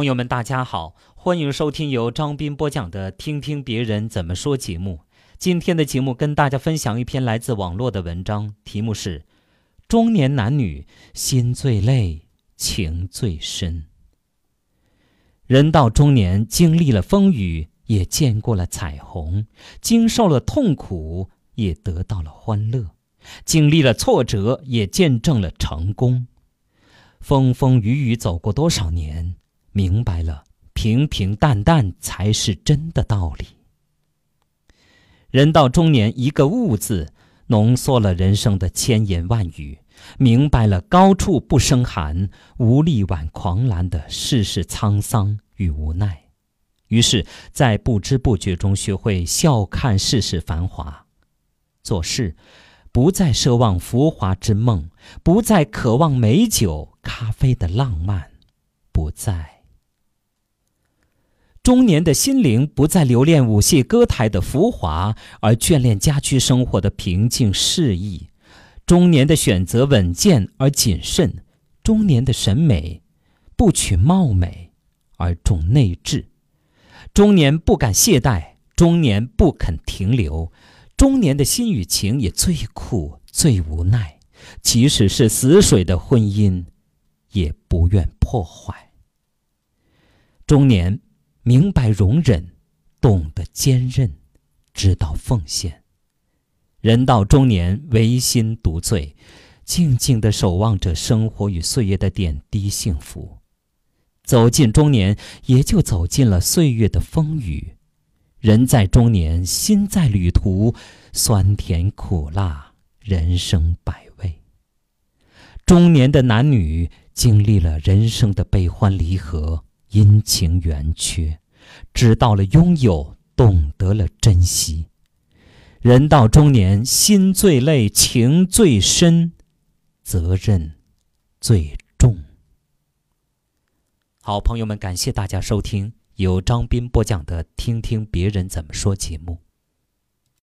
朋友们，大家好，欢迎收听由张斌播讲的《听听别人怎么说》节目。今天的节目跟大家分享一篇来自网络的文章，题目是《中年男女心最累，情最深》。人到中年，经历了风雨，也见过了彩虹；经受了痛苦，也得到了欢乐；经历了挫折，也见证了成功。风风雨雨走过多少年？明白了，平平淡淡才是真的道理。人到中年，一个“悟”字，浓缩了人生的千言万语。明白了，高处不胜寒，无力挽狂澜的世事沧桑与无奈。于是，在不知不觉中，学会笑看世事繁华，做事不再奢望浮华之梦，不再渴望美酒咖啡的浪漫，不再。中年的心灵不再留恋舞榭歌台的浮华，而眷恋家居生活的平静适意；中年的选择稳健而谨慎；中年的审美不取貌美，而重内质；中年不敢懈怠，中年不肯停留；中年的心与情也最苦最无奈，即使是死水的婚姻，也不愿破坏。中年。明白容忍，懂得坚韧，知道奉献。人到中年，唯心独醉，静静地守望着生活与岁月的点滴幸福。走进中年，也就走进了岁月的风雨。人在中年，心在旅途，酸甜苦辣，人生百味。中年的男女经历了人生的悲欢离合。阴晴圆缺，知道了拥有，懂得了珍惜。人到中年，心最累，情最深，责任最重。好，朋友们，感谢大家收听由张斌播讲的《听听别人怎么说》节目。